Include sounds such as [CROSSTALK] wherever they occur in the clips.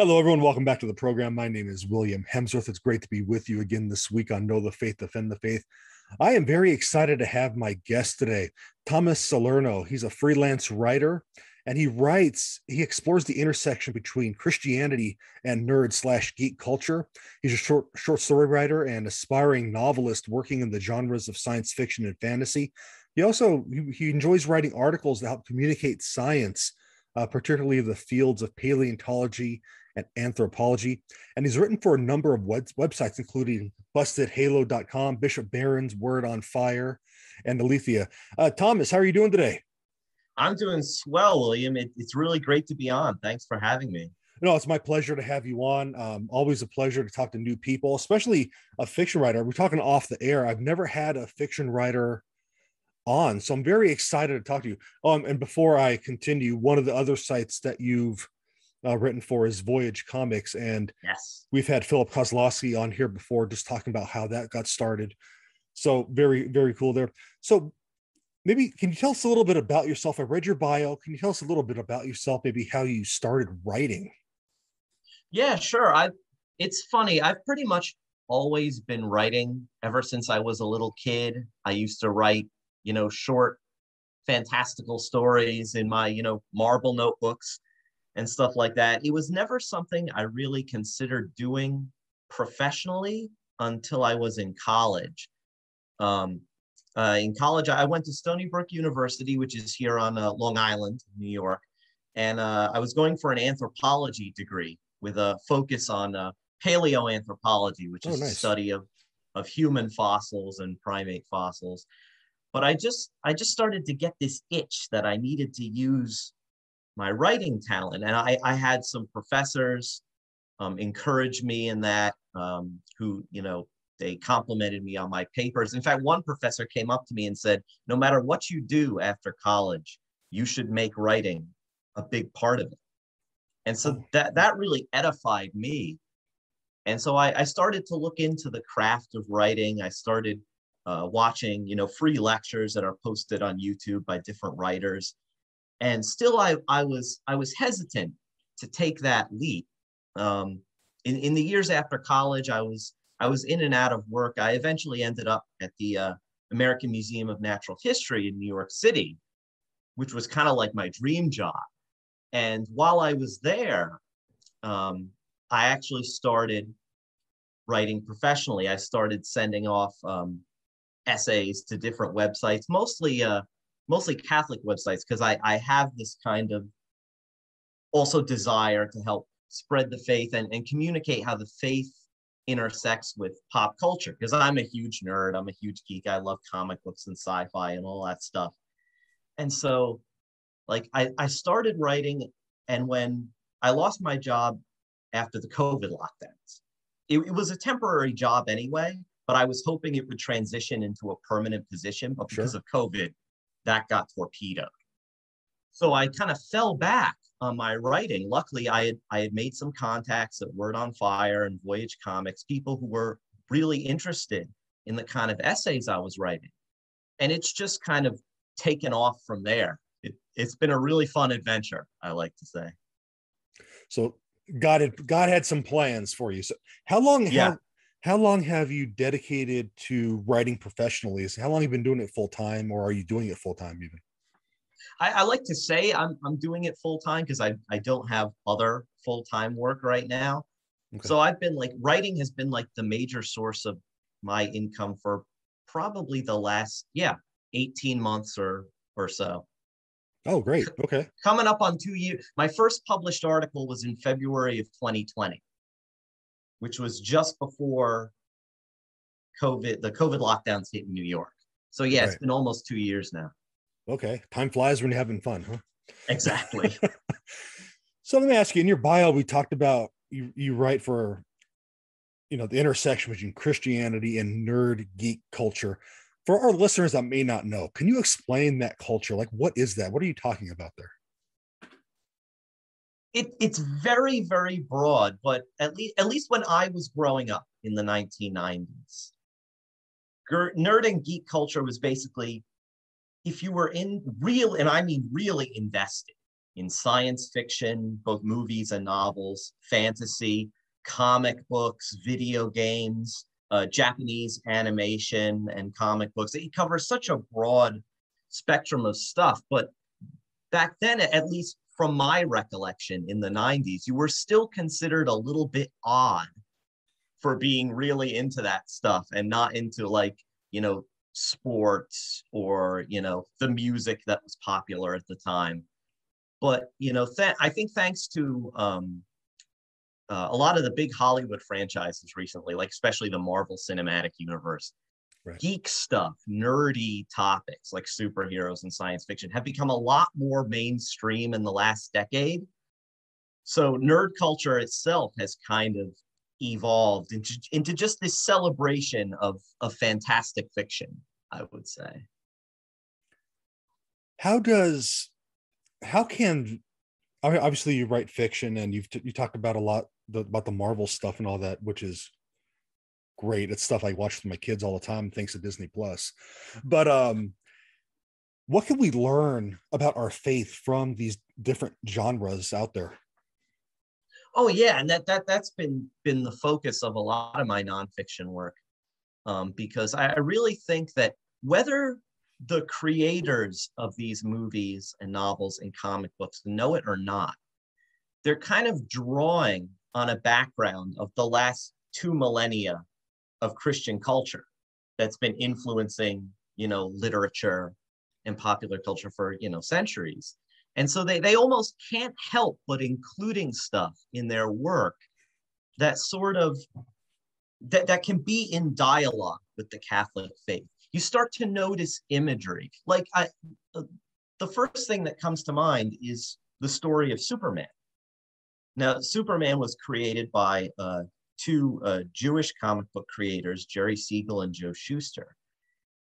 Hello, everyone. Welcome back to the program. My name is William Hemsworth. It's great to be with you again this week on Know the Faith, Defend the Faith. I am very excited to have my guest today, Thomas Salerno. He's a freelance writer and he writes, he explores the intersection between Christianity and nerd slash geek culture. He's a short, short story writer and aspiring novelist working in the genres of science fiction and fantasy. He also he, enjoys writing articles that help communicate science, uh, particularly the fields of paleontology and anthropology. And he's written for a number of web- websites, including bustedhalo.com, Bishop Barron's Word on Fire, and Aleteia. Uh, Thomas, how are you doing today? I'm doing swell, William. It, it's really great to be on. Thanks for having me. No, it's my pleasure to have you on. Um, always a pleasure to talk to new people, especially a fiction writer. We're talking off the air. I've never had a fiction writer on, so I'm very excited to talk to you. Um, and before I continue, one of the other sites that you've uh, written for is Voyage Comics, and yes, we've had Philip Kosloski on here before, just talking about how that got started. So very, very cool there. So maybe can you tell us a little bit about yourself? I read your bio. Can you tell us a little bit about yourself? Maybe how you started writing. Yeah, sure. I. It's funny. I've pretty much always been writing ever since I was a little kid. I used to write, you know, short, fantastical stories in my, you know, marble notebooks and stuff like that. It was never something I really considered doing professionally until I was in college. Um, uh, in college, I went to Stony Brook University, which is here on uh, Long Island, New York, and uh, I was going for an anthropology degree with a focus on uh, paleoanthropology, which Oh, is the study of of human fossils and primate fossils. But I just I just started to get this itch that I needed to use my writing talent, and I I had some professors um, encourage me in that um, who you know they complimented me on my papers. In fact, one professor came up to me and said, "No matter what you do after college, you should make writing a big part of it." And so Oh. that that really edified me. And so I, I started to look into the craft of writing. I started uh, watching, you know, free lectures that are posted on YouTube by different writers. And still, I I was I was hesitant to take that leap. Um, in in the years after college, I was I was in and out of work. I eventually ended up at the uh, American Museum of Natural History in New York City, which was kind of like my dream job. And while I was there, um, I actually started writing professionally. I started sending off um, essays to different websites, mostly uh, mostly Catholic websites, because I, I have this kind of also desire to help spread the faith and, and communicate how the faith intersects with pop culture. Because I'm a huge nerd, I'm a huge geek. I love comic books and sci-fi and all that stuff. And so, like, I, I started writing, and when I lost my job after the COVID lockdowns, it, it was a temporary job anyway, but I was hoping it would transition into a permanent position. But because Sure. of COVID, that got torpedoed. So I kind of fell back on my writing. Luckily, I had I had made some contacts at Word on Fire and Voyage Comics, people who were really interested in the kind of essays I was writing. And it's just kind of taken off from there. It, it's been a really fun adventure, I like to say. So God had God had some plans for you. So how long Yeah. have how long have you dedicated to writing professionally? Is how long have you been doing it full time, or are you doing it full time even? I, I like to say I'm I'm doing it full time because I I don't have other full time work right now. Okay. So I've been like writing has been like the major source of my income for probably the last yeah 18 months or or so. Oh, great. Okay. Coming up on two years. My first published article was in February of 2020, which was just before COVID the COVID lockdowns hit in New York. So yeah, it's been almost two years now. Okay. Time flies when you're having fun, huh? Exactly. [LAUGHS] So let me ask you, in your bio, we talked about you, you write for, you know, the intersection between Christianity and nerd geek culture. For our listeners that may not know, can you explain that culture? Like, what is that? What are you talking about there? It, it's very very broad but at least at least when i was growing up in the 1990s ger- nerd and geek culture was basically if you were in real and i mean really invested in science fiction, both movies and novels, fantasy, comic books, video games, uh, Japanese animation, and comic books. It covers such a broad spectrum of stuff. But back then, at least from my recollection in the 90s, you were still considered a little bit odd for being really into that stuff and not into like, you know, sports or, you know, the music that was popular at the time. But, you know, th- I think thanks to um, uh, a lot of the big Hollywood franchises recently, like especially the Marvel Cinematic Universe, right. geek stuff, nerdy topics like superheroes and science fiction have become a lot more mainstream in the last decade. So nerd culture itself has kind of evolved into, into just this celebration of, of fantastic fiction, I would say. How does, how can, obviously you write fiction and you've, you talked about a lot the, about the Marvel stuff and all that, which is great. It's stuff I watch with my kids all the time, thanks to Disney Plus. But um, what can we learn about our faith from these different genres out there? Oh yeah, and that that that's been been the focus of a lot of my nonfiction work, um, because I, I really think that whether the creators of these movies and novels and comic books know it or not, they're kind of drawing on a background of the last two millennia of Christian culture that's been influencing, you know, literature and popular culture for, you know, centuries. And so they, they almost can't help but including stuff in their work that sort of that, that can be in dialogue with the Catholic faith. You start to notice imagery. Like I, uh, the first thing that comes to mind is the story of Superman. Now, Superman was created by uh, two uh, Jewish comic book creators, Jerry Siegel and Joe Shuster.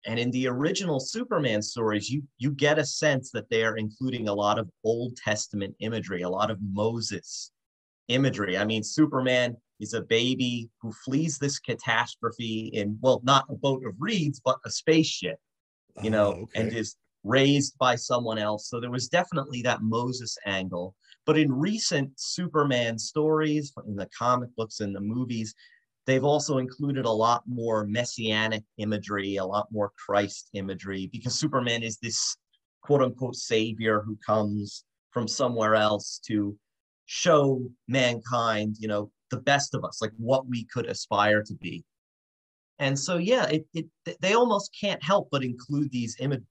And in the original Superman stories, you, you get a sense that they are including a lot of Old Testament imagery, a lot of Moses imagery. I mean, Superman is a baby who flees this catastrophe in, well, not a boat of reeds, but a spaceship, you know, oh, okay. and is raised by someone else. So there was definitely that Moses angle. But in recent Superman stories, in the comic books and the movies, they've also included a lot more messianic imagery, a lot more Christ imagery, because Superman is this quote unquote savior who comes from somewhere else to show mankind, you know, the best of us, like what we could aspire to be. And so, yeah, it, it they almost can't help but include these images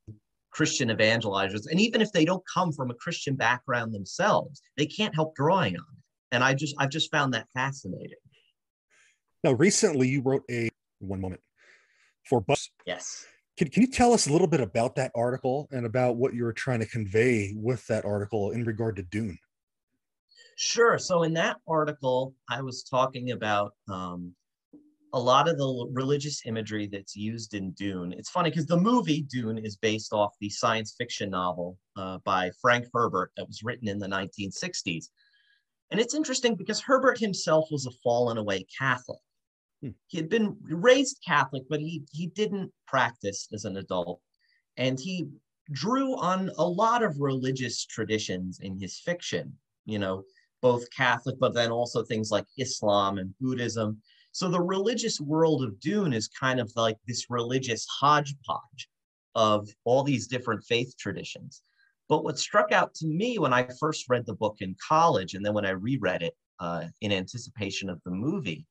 Christian evangelizers. And even if they don't come from a Christian background themselves, they can't help drawing on it. And I just I've just found that fascinating. Now, recently you wrote a one moment for bus. Yes. Can, can you tell us a little bit about that article and about what you were trying to convey with that article in regard to Dune? Sure. So in that article, I was talking about um, a lot of the religious imagery that's used in Dune. It's funny because the movie Dune is based off the science fiction novel uh, by Frank Herbert that was written in the 1960s. And it's interesting because Herbert himself was a fallen away Catholic. Hmm. He had been raised Catholic, but he, he didn't practice as an adult. And he drew on a lot of religious traditions in his fiction, you know, both Catholic, but then also things like Islam and Buddhism. So the religious world of Dune is kind of like this religious hodgepodge of all these different faith traditions. But what struck out to me when I first read the book in college, and then when I reread it uh, in anticipation of the movie,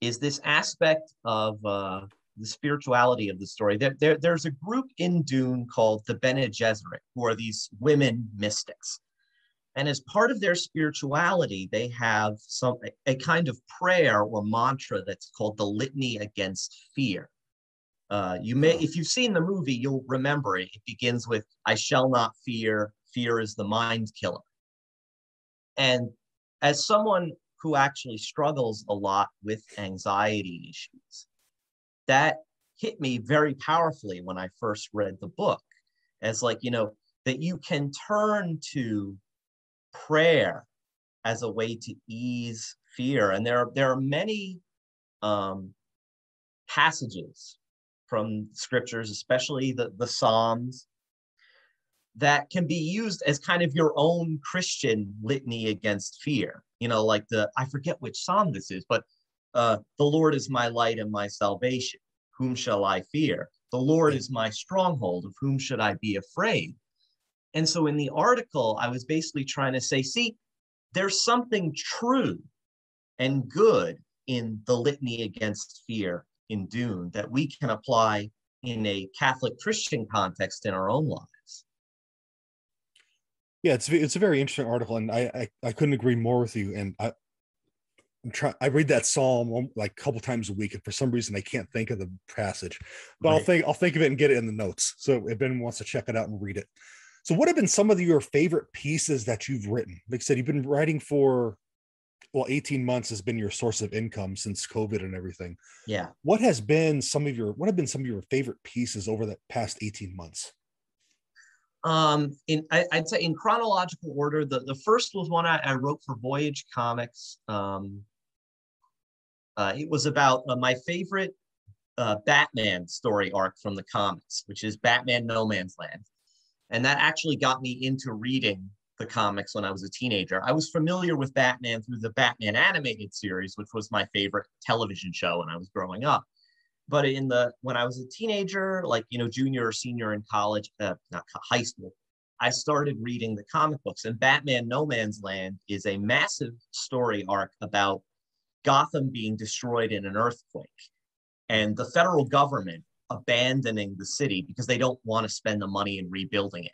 is this aspect of uh, the spirituality of the story. There, there, there's a group in Dune called the Bene Gesserit, who are these women mystics. And as part of their spirituality, they have some a kind of prayer or mantra that's called the Litany Against Fear. Uh, you may, if you've seen the movie, you'll remember it. It begins with "I shall not fear. Fear is the mind killer." And as someone who actually struggles a lot with anxiety issues, that hit me very powerfully when I first read the book. As like you know that you can turn to prayer as a way to ease fear. And there are, there are many um, passages from scriptures, especially the, the Psalms, that can be used as kind of your own Christian litany against fear. You know, like the, I forget which psalm this is, but uh, the Lord is my light and my salvation. Whom shall I fear? The Lord is my stronghold. Of whom should I be afraid? And so in the article, I was basically trying to say, see, there's something true and good in the litany against fear in Dune that we can apply in a Catholic Christian context in our own lives. Yeah, it's it's a very interesting article, and I I, I couldn't agree more with you. And I I'm trying. I read that psalm like a couple times a week, and for some reason I can't think of the passage, but right. I'll think I'll think of it and get it in the notes. So if anyone wants to check it out and read it. So, what have been some of your favorite pieces that you've written? Like I said, you've been writing for well 18 months has been your source of income since covid and everything. Yeah. What has been some of your what have been some of your favorite pieces over the past 18 months? Um in I, would say in chronological order the, the first was one I, I wrote for voyage comics. Um uh, it was about uh, my favorite uh, batman story arc from the comics which is batman no man's land and that actually got me into reading the comics when I was a teenager. I was familiar with Batman through the Batman animated series, which was my favorite television show when I was growing up. But in the when I was a teenager, like you know, junior or senior in college, uh, not high school, I started reading the comic books. And Batman No Man's Land is a massive story arc about Gotham being destroyed in an earthquake and the federal government abandoning the city because they don't want to spend the money in rebuilding it.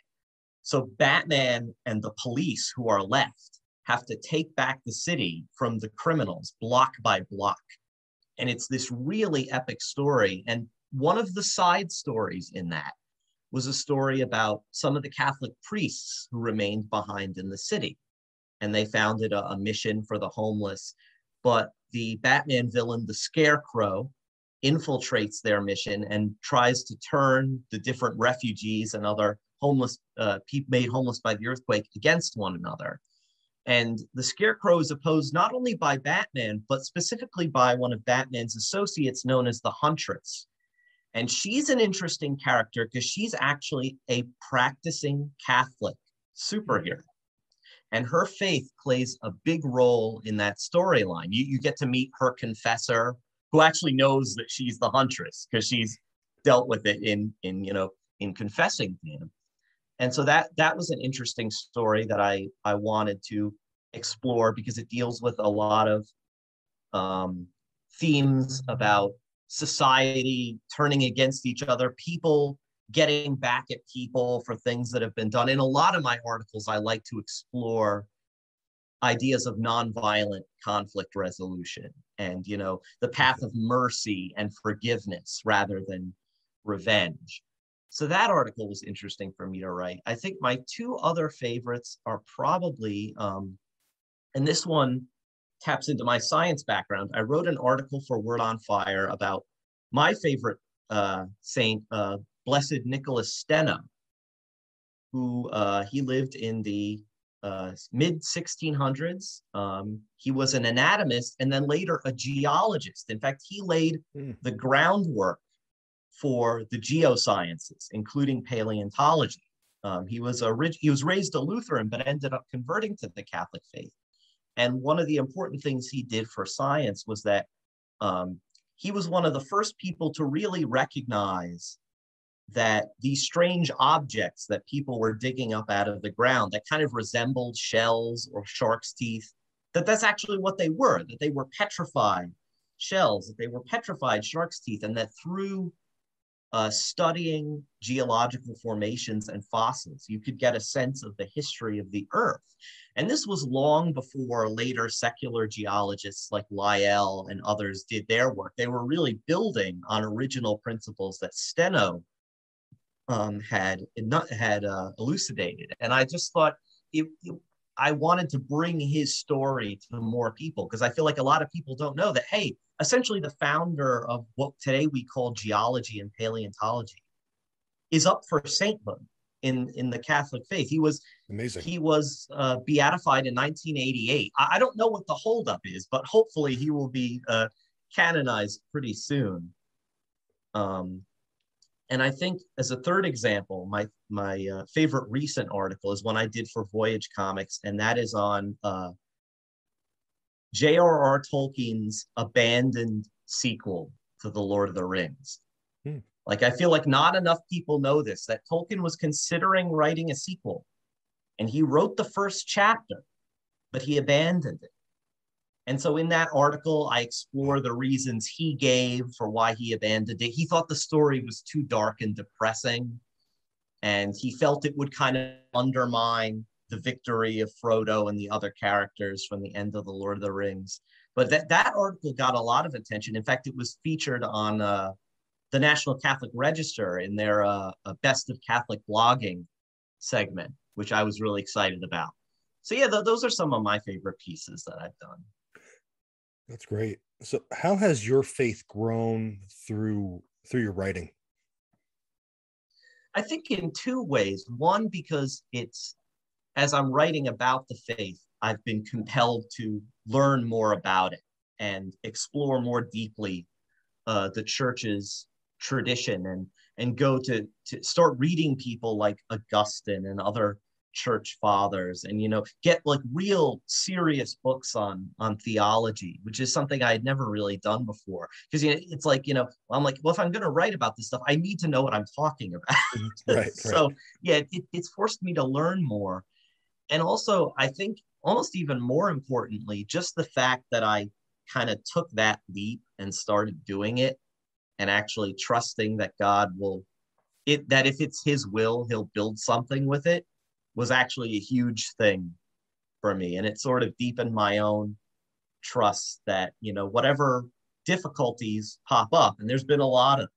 So Batman and the police who are left have to take back the city from the criminals block by block. And it's this really epic story. And one of the side stories in that was a story about some of the Catholic priests who remained behind in the city. And they founded a, a mission for the homeless. But the Batman villain, the Scarecrow, infiltrates their mission and tries to turn the different refugees and other homeless uh, people made homeless by the earthquake against one another. And the Scarecrow is opposed not only by Batman, but specifically by one of Batman's associates known as the Huntress. And she's an interesting character because she's actually a practicing Catholic superhero. And her faith plays a big role in that storyline. You, you get to meet her confessor, who actually knows that she's the Huntress because she's dealt with it in, in, you know, in confessing to him and so that that was an interesting story that I I wanted to explore because it deals with a lot of um, themes about society turning against each other, people getting back at people for things that have been done. In a lot of my articles, I like to explore ideas of nonviolent conflict resolution and you know the path of mercy and forgiveness rather than revenge so that article was interesting for me to write. I think my two other favorites are probably, um, and this one taps into my science background. I wrote an article for Word on Fire about my favorite uh, saint, uh, Blessed Nicholas Steno, who uh, he lived in the uh, mid 1600s. Um, he was an anatomist and then later a geologist. In fact, he laid mm. the groundwork for the geosciences, including paleontology. Um, he was a rich, he was raised a Lutheran, but ended up converting to the Catholic faith. And one of the important things he did for science was that um, he was one of the first people to really recognize that these strange objects that people were digging up out of the ground that kind of resembled shells or shark's teeth, that that's actually what they were, that they were petrified shells, that they were petrified shark's teeth, and that through uh, studying geological formations and fossils. You could get a sense of the history of the Earth. And this was long before later secular geologists like Lyell and others did their work. They were really building on original principles that Steno um, had, not had uh, elucidated. And I just thought it, it, I wanted to bring his story to more people because I feel like a lot of people don't know that, hey, essentially the founder of what today we call geology and paleontology is up for sainthood in, in the Catholic faith. He was amazing. He was uh, beatified in 1988. I, I, don't know what the holdup is, but hopefully he will be uh, canonized pretty soon. Um, And I think as a third example, my my uh, favorite recent article is one I did for Voyage Comics, and that is on uh, J.R.R. Tolkien's abandoned sequel to The Lord of the Rings. Hmm. Like, I feel like not enough people know this that Tolkien was considering writing a sequel, and he wrote the first chapter, but he abandoned it. And so in that article, I explore the reasons he gave for why he abandoned it. He thought the story was too dark and depressing, and he felt it would kind of undermine the victory of Frodo and the other characters from the end of the Lord of the Rings. But that, that article got a lot of attention. In fact, it was featured on uh, the National Catholic Register in their uh, Best of Catholic Blogging segment, which I was really excited about. So yeah, th- those are some of my favorite pieces that I've done. That's great. So how has your faith grown through through your writing? I think in two ways. One because it's as I'm writing about the faith, I've been compelled to learn more about it and explore more deeply uh, the church's tradition and and go to to start reading people like Augustine and other church fathers and you know get like real serious books on on theology which is something i had never really done before because you know, it's like you know i'm like well if i'm going to write about this stuff i need to know what i'm talking about mm-hmm. right, [LAUGHS] so right. yeah it, it's forced me to learn more and also i think almost even more importantly just the fact that i kind of took that leap and started doing it and actually trusting that god will it that if it's his will he'll build something with it was actually a huge thing for me. And it sort of deepened my own trust that, you know, whatever difficulties pop up, and there's been a lot of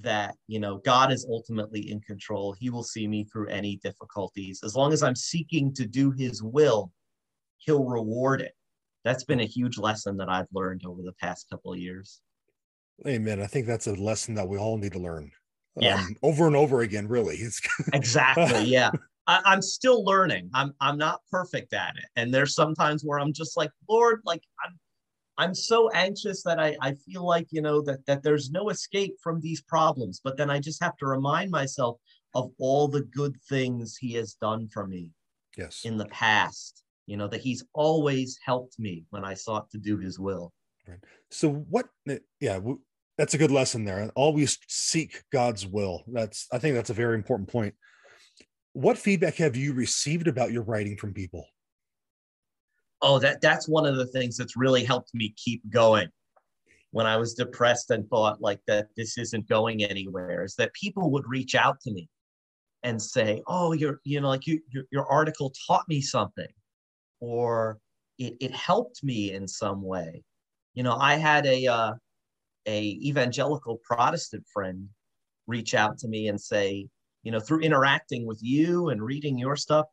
that, you know, God is ultimately in control. He will see me through any difficulties. As long as I'm seeking to do his will, he'll reward it. That's been a huge lesson that I've learned over the past couple of years. Amen. I think that's a lesson that we all need to learn yeah. um, over and over again really. It's [LAUGHS] exactly [LAUGHS] yeah. I, am still learning. I'm i'm not perfect at it. And there's sometimes where i'm just like lord like i'm i'm so anxious that i i feel like you know that that there's no escape from these problems but then i just have to remind myself of all the good things he has done for me yes. in the past you know that he's always helped me when i sought to do his will. Right. So what yeah that's a good lesson there. Always seek God's will. That's I think that's a very important point. What feedback have you received about your writing from people? Oh, that that's one of the things that's really helped me keep going. When I was depressed and thought like that this isn't going anywhere, is that people would reach out to me and say, "Oh, your you know like you your, your article taught me something," or it, it helped me in some way. You know, I had a uh, a evangelical Protestant friend reach out to me and say, you know, through interacting with you and reading your stuff,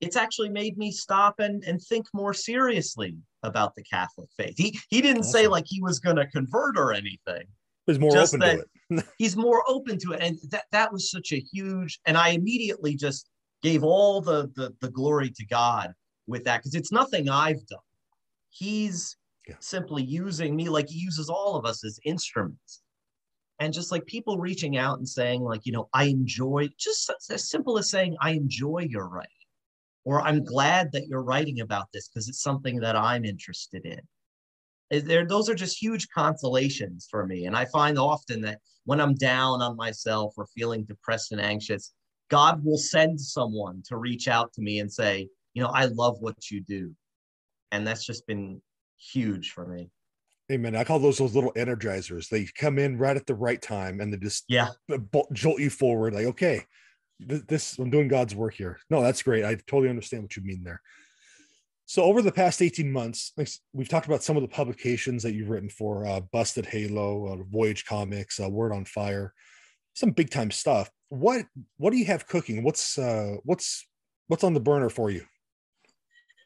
it's actually made me stop and, and think more seriously about the Catholic faith. He he didn't awesome. say like he was going to convert or anything. He's more open to it. [LAUGHS] he's more open to it, and that that was such a huge. And I immediately just gave all the the, the glory to God with that because it's nothing I've done. He's simply using me like he uses all of us as instruments. And just like people reaching out and saying like you know i enjoy just as simple as saying i enjoy your writing or i'm glad that you're writing about this because it's something that i'm interested in. Eh, there those are just huge consolations for me. And i find often that when i'm down on myself or feeling depressed and anxious god will send someone to reach out to me and say you know i love what you do. And that's just been huge for me. Amen. I call those those little energizers. They come in right at the right time and they just yeah jolt you forward. Like okay, this, this I'm doing God's work here. No, that's great. I totally understand what you mean there. So over the past 18 months, we've talked about some of the publications that you've written for uh, Busted Halo, uh, Voyage Comics, uh, Word on Fire, some big time stuff. What what do you have cooking? What's uh, what's what's on the burner for you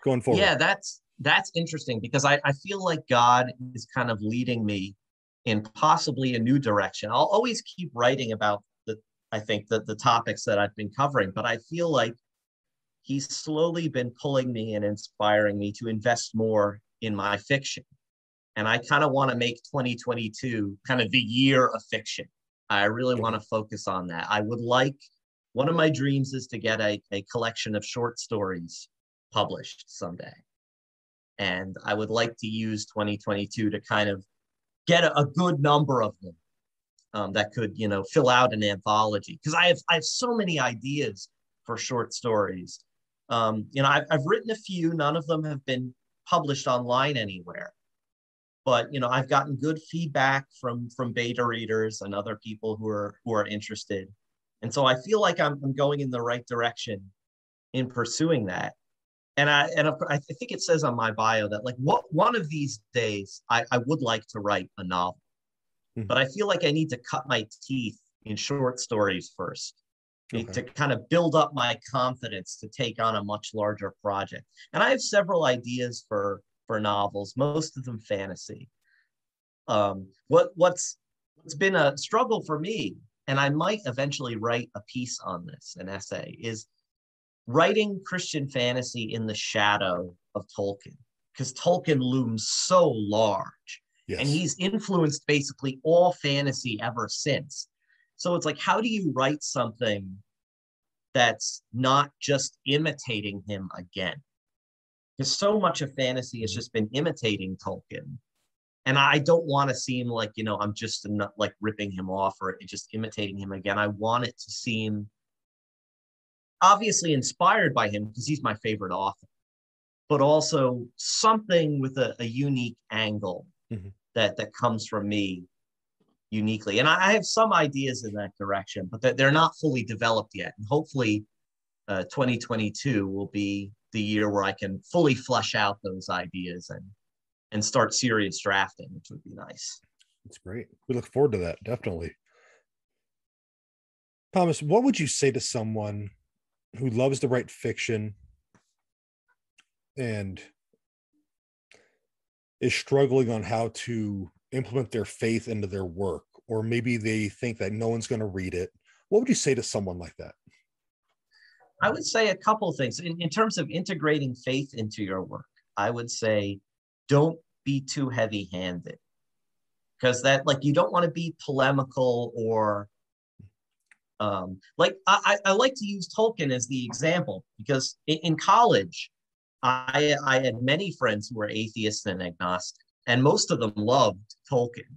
going forward? Yeah, that's that's interesting because I, I feel like God is kind of leading me in possibly a new direction. I'll always keep writing about the I think the, the topics that I've been covering, but I feel like he's slowly been pulling me and inspiring me to invest more in my fiction. And I kind of want to make 2022 kind of the year of fiction. I really want to focus on that. I would like one of my dreams is to get a, a collection of short stories published someday. And I would like to use 2022 to kind of get a, a good number of them um, that could, you know, fill out an anthology. Because I have I have so many ideas for short stories. Um, you know, I've, I've written a few. None of them have been published online anywhere. But you know, I've gotten good feedback from from beta readers and other people who are who are interested. And so I feel like I'm, I'm going in the right direction in pursuing that. And I and I think it says on my bio that like what one of these days I, I would like to write a novel, mm-hmm. but I feel like I need to cut my teeth in short stories first okay. to kind of build up my confidence to take on a much larger project. And I have several ideas for for novels, most of them fantasy. Um, what what's what's been a struggle for me and I might eventually write a piece on this, an essay, is writing Christian fantasy in the shadow of Tolkien, because Tolkien looms so large. Yes. And he's influenced basically all fantasy ever since. So it's like, how do you write something that's not just imitating him again? Because so much of fantasy has just been imitating Tolkien and I don't want to seem like you know I'm just not like ripping him off or just imitating him again. I want it to seem obviously inspired by him because he's my favorite author, but also something with a, a unique angle mm-hmm. that that comes from me uniquely. And I, I, have some ideas in that direction, but they're, they're not fully developed yet. And hopefully, uh, 2022 will be the year where I can fully flesh out those ideas and and start serious drafting, which would be nice. That's great. We look forward to that, definitely. Thomas, what would you say to someone who loves to write fiction and is struggling on how to implement their faith into their work, or maybe they think that no one's going to read it? What would you say to someone like that? I would say a couple things in, in terms of integrating faith into your work. I would say don't be too heavy handed because that like you don't want to be polemical or um, like I, I like to use Tolkien as the example because in, college I I had many friends who were atheists and agnostic and most of them loved Tolkien.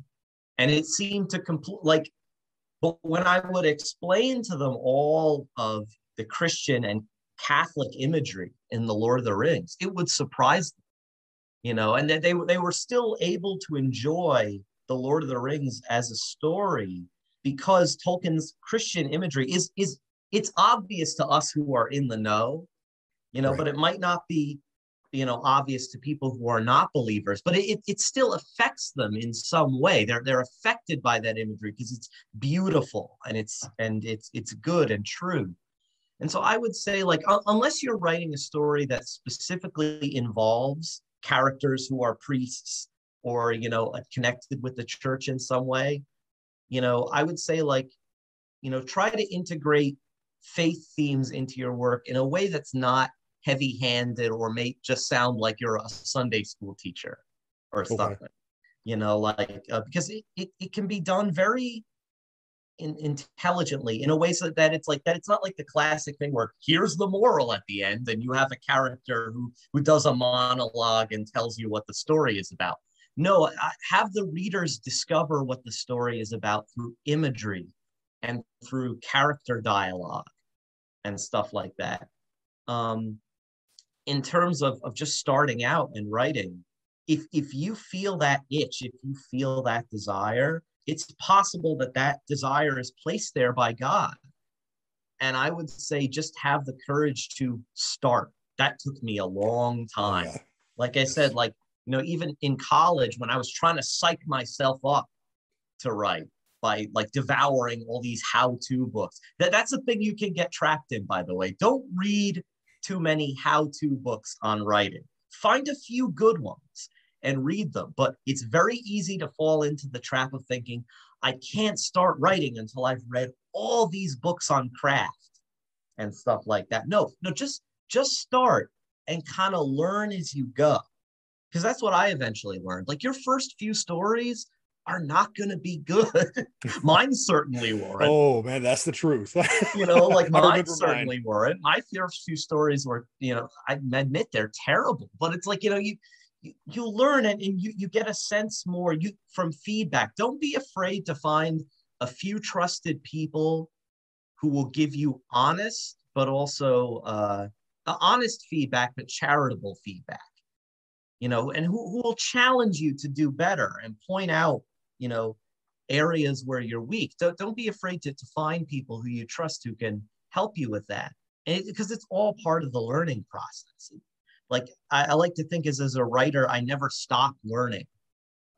And it seemed to complete like but when I would explain to them all of the Christian and Catholic imagery in the Lord of the Rings, it would surprise them you know, and they they were still able to enjoy the Lord of the Rings as a story because Tolkien's Christian imagery is is it's obvious to us who are in the know, you know, right. but it might not be you know obvious to people who are not believers but it, it still affects them in some way they're they're affected by that imagery because it's beautiful and it's and it's it's good and true and so i would say like unless you're writing a story that specifically involves characters who are priests or you know uh, connected with the church in some way you know i would say like you know try to integrate faith themes into your work in a way that's not heavy handed or may just sound like you're a sunday school teacher or okay. something you know like uh, because it, it, it can be done very in, intelligently in a way so that it's like that it's not like the classic thing where here's the moral at the end and you have a character who who does a monologue and tells you what the story is about no have the readers discover what the story is about through imagery and through character dialogue and stuff like that um, in terms of, of just starting out and writing if if you feel that itch if you feel that desire it's possible that that desire is placed there by God. And I would say just have the courage to start. That took me a long time. Like I said, like, you know, even in college when I was trying to psych myself up to write by like devouring all these how-to books. That that's a thing you can get trapped in, by the way. Don't read too many how-to books on writing. Find a few good ones and read them. But it's very easy to fall into the trap of thinking, I can't start writing until I've read all these books on craft and stuff like that. No, no, just just start and kind of learn as you go. Because that's what I eventually learned. Like your first few stories, are not going to be good. [LAUGHS] mine certainly weren't. Oh man, that's the truth. you know, like [LAUGHS] mine certainly mine. weren't. My first few stories were, you know, I admit they're terrible, but it's like, you know, you you, learn and, and you you get a sense more you from feedback. Don't be afraid to find a few trusted people who will give you honest, but also uh, honest feedback, but charitable feedback. You know, and who, who will challenge you to do better and point out you know, areas where you're weak. Don't, don't be afraid to, to find people who you trust who can help you with that. And it, because it's all part of the learning process. Like I, I like to think as, as a writer, I never stop learning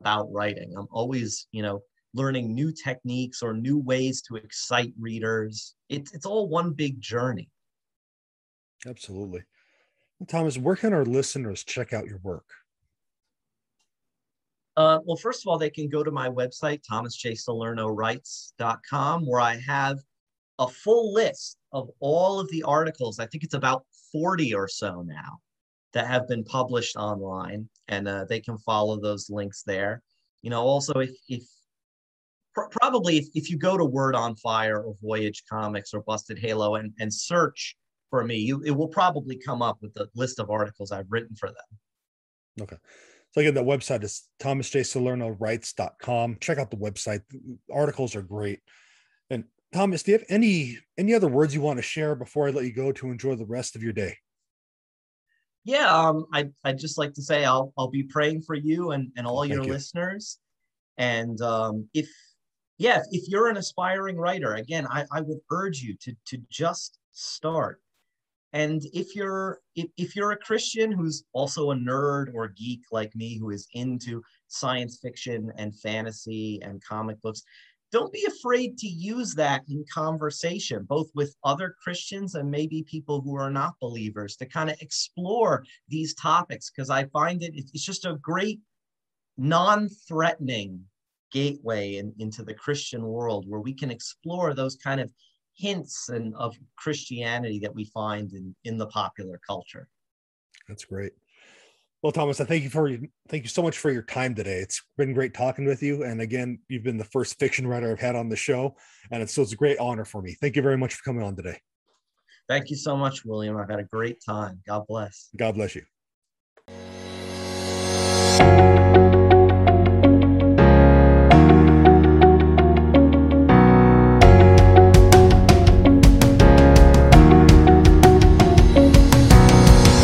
about writing. I'm always, you know, learning new techniques or new ways to excite readers. It's it's all one big journey. Absolutely. Thomas, where can our listeners check out your work? Uh, well, first of all, they can go to my website, thomasjsalernowrites.com, where I have a full list of all of the articles. I think it's about 40 or so now that have been published online, and uh, they can follow those links there. You know, also, if, if pr- probably if, if you go to Word on Fire or Voyage Comics or Busted Halo and, and search for me, you, it will probably come up with the list of articles I've written for them. Okay. So again, the website is thomasjsalernowrites.com. Check out the website. The articles are great. And Thomas, do you have any any other words you want to share before I let you go to enjoy the rest of your day? Yeah, um, I I'd just like to say I'll I'll be praying for you and, and all your you. listeners. And um, if yeah, if you're an aspiring writer, again, I, I would urge you to to just start and if you're if, if you're a christian who's also a nerd or geek like me who is into science fiction and fantasy and comic books don't be afraid to use that in conversation both with other christians and maybe people who are not believers to kind of explore these topics because i find it it's just a great non-threatening gateway in, into the christian world where we can explore those kind of hints and of Christianity that we find in, in the popular culture. That's great. Well, Thomas, I thank you for thank you so much for your time today. It's been great talking with you. And again, you've been the first fiction writer I've had on the show, and it's so it's a great honor for me. Thank you very much for coming on today. Thank you so much, William. I've had a great time. God bless. God bless you.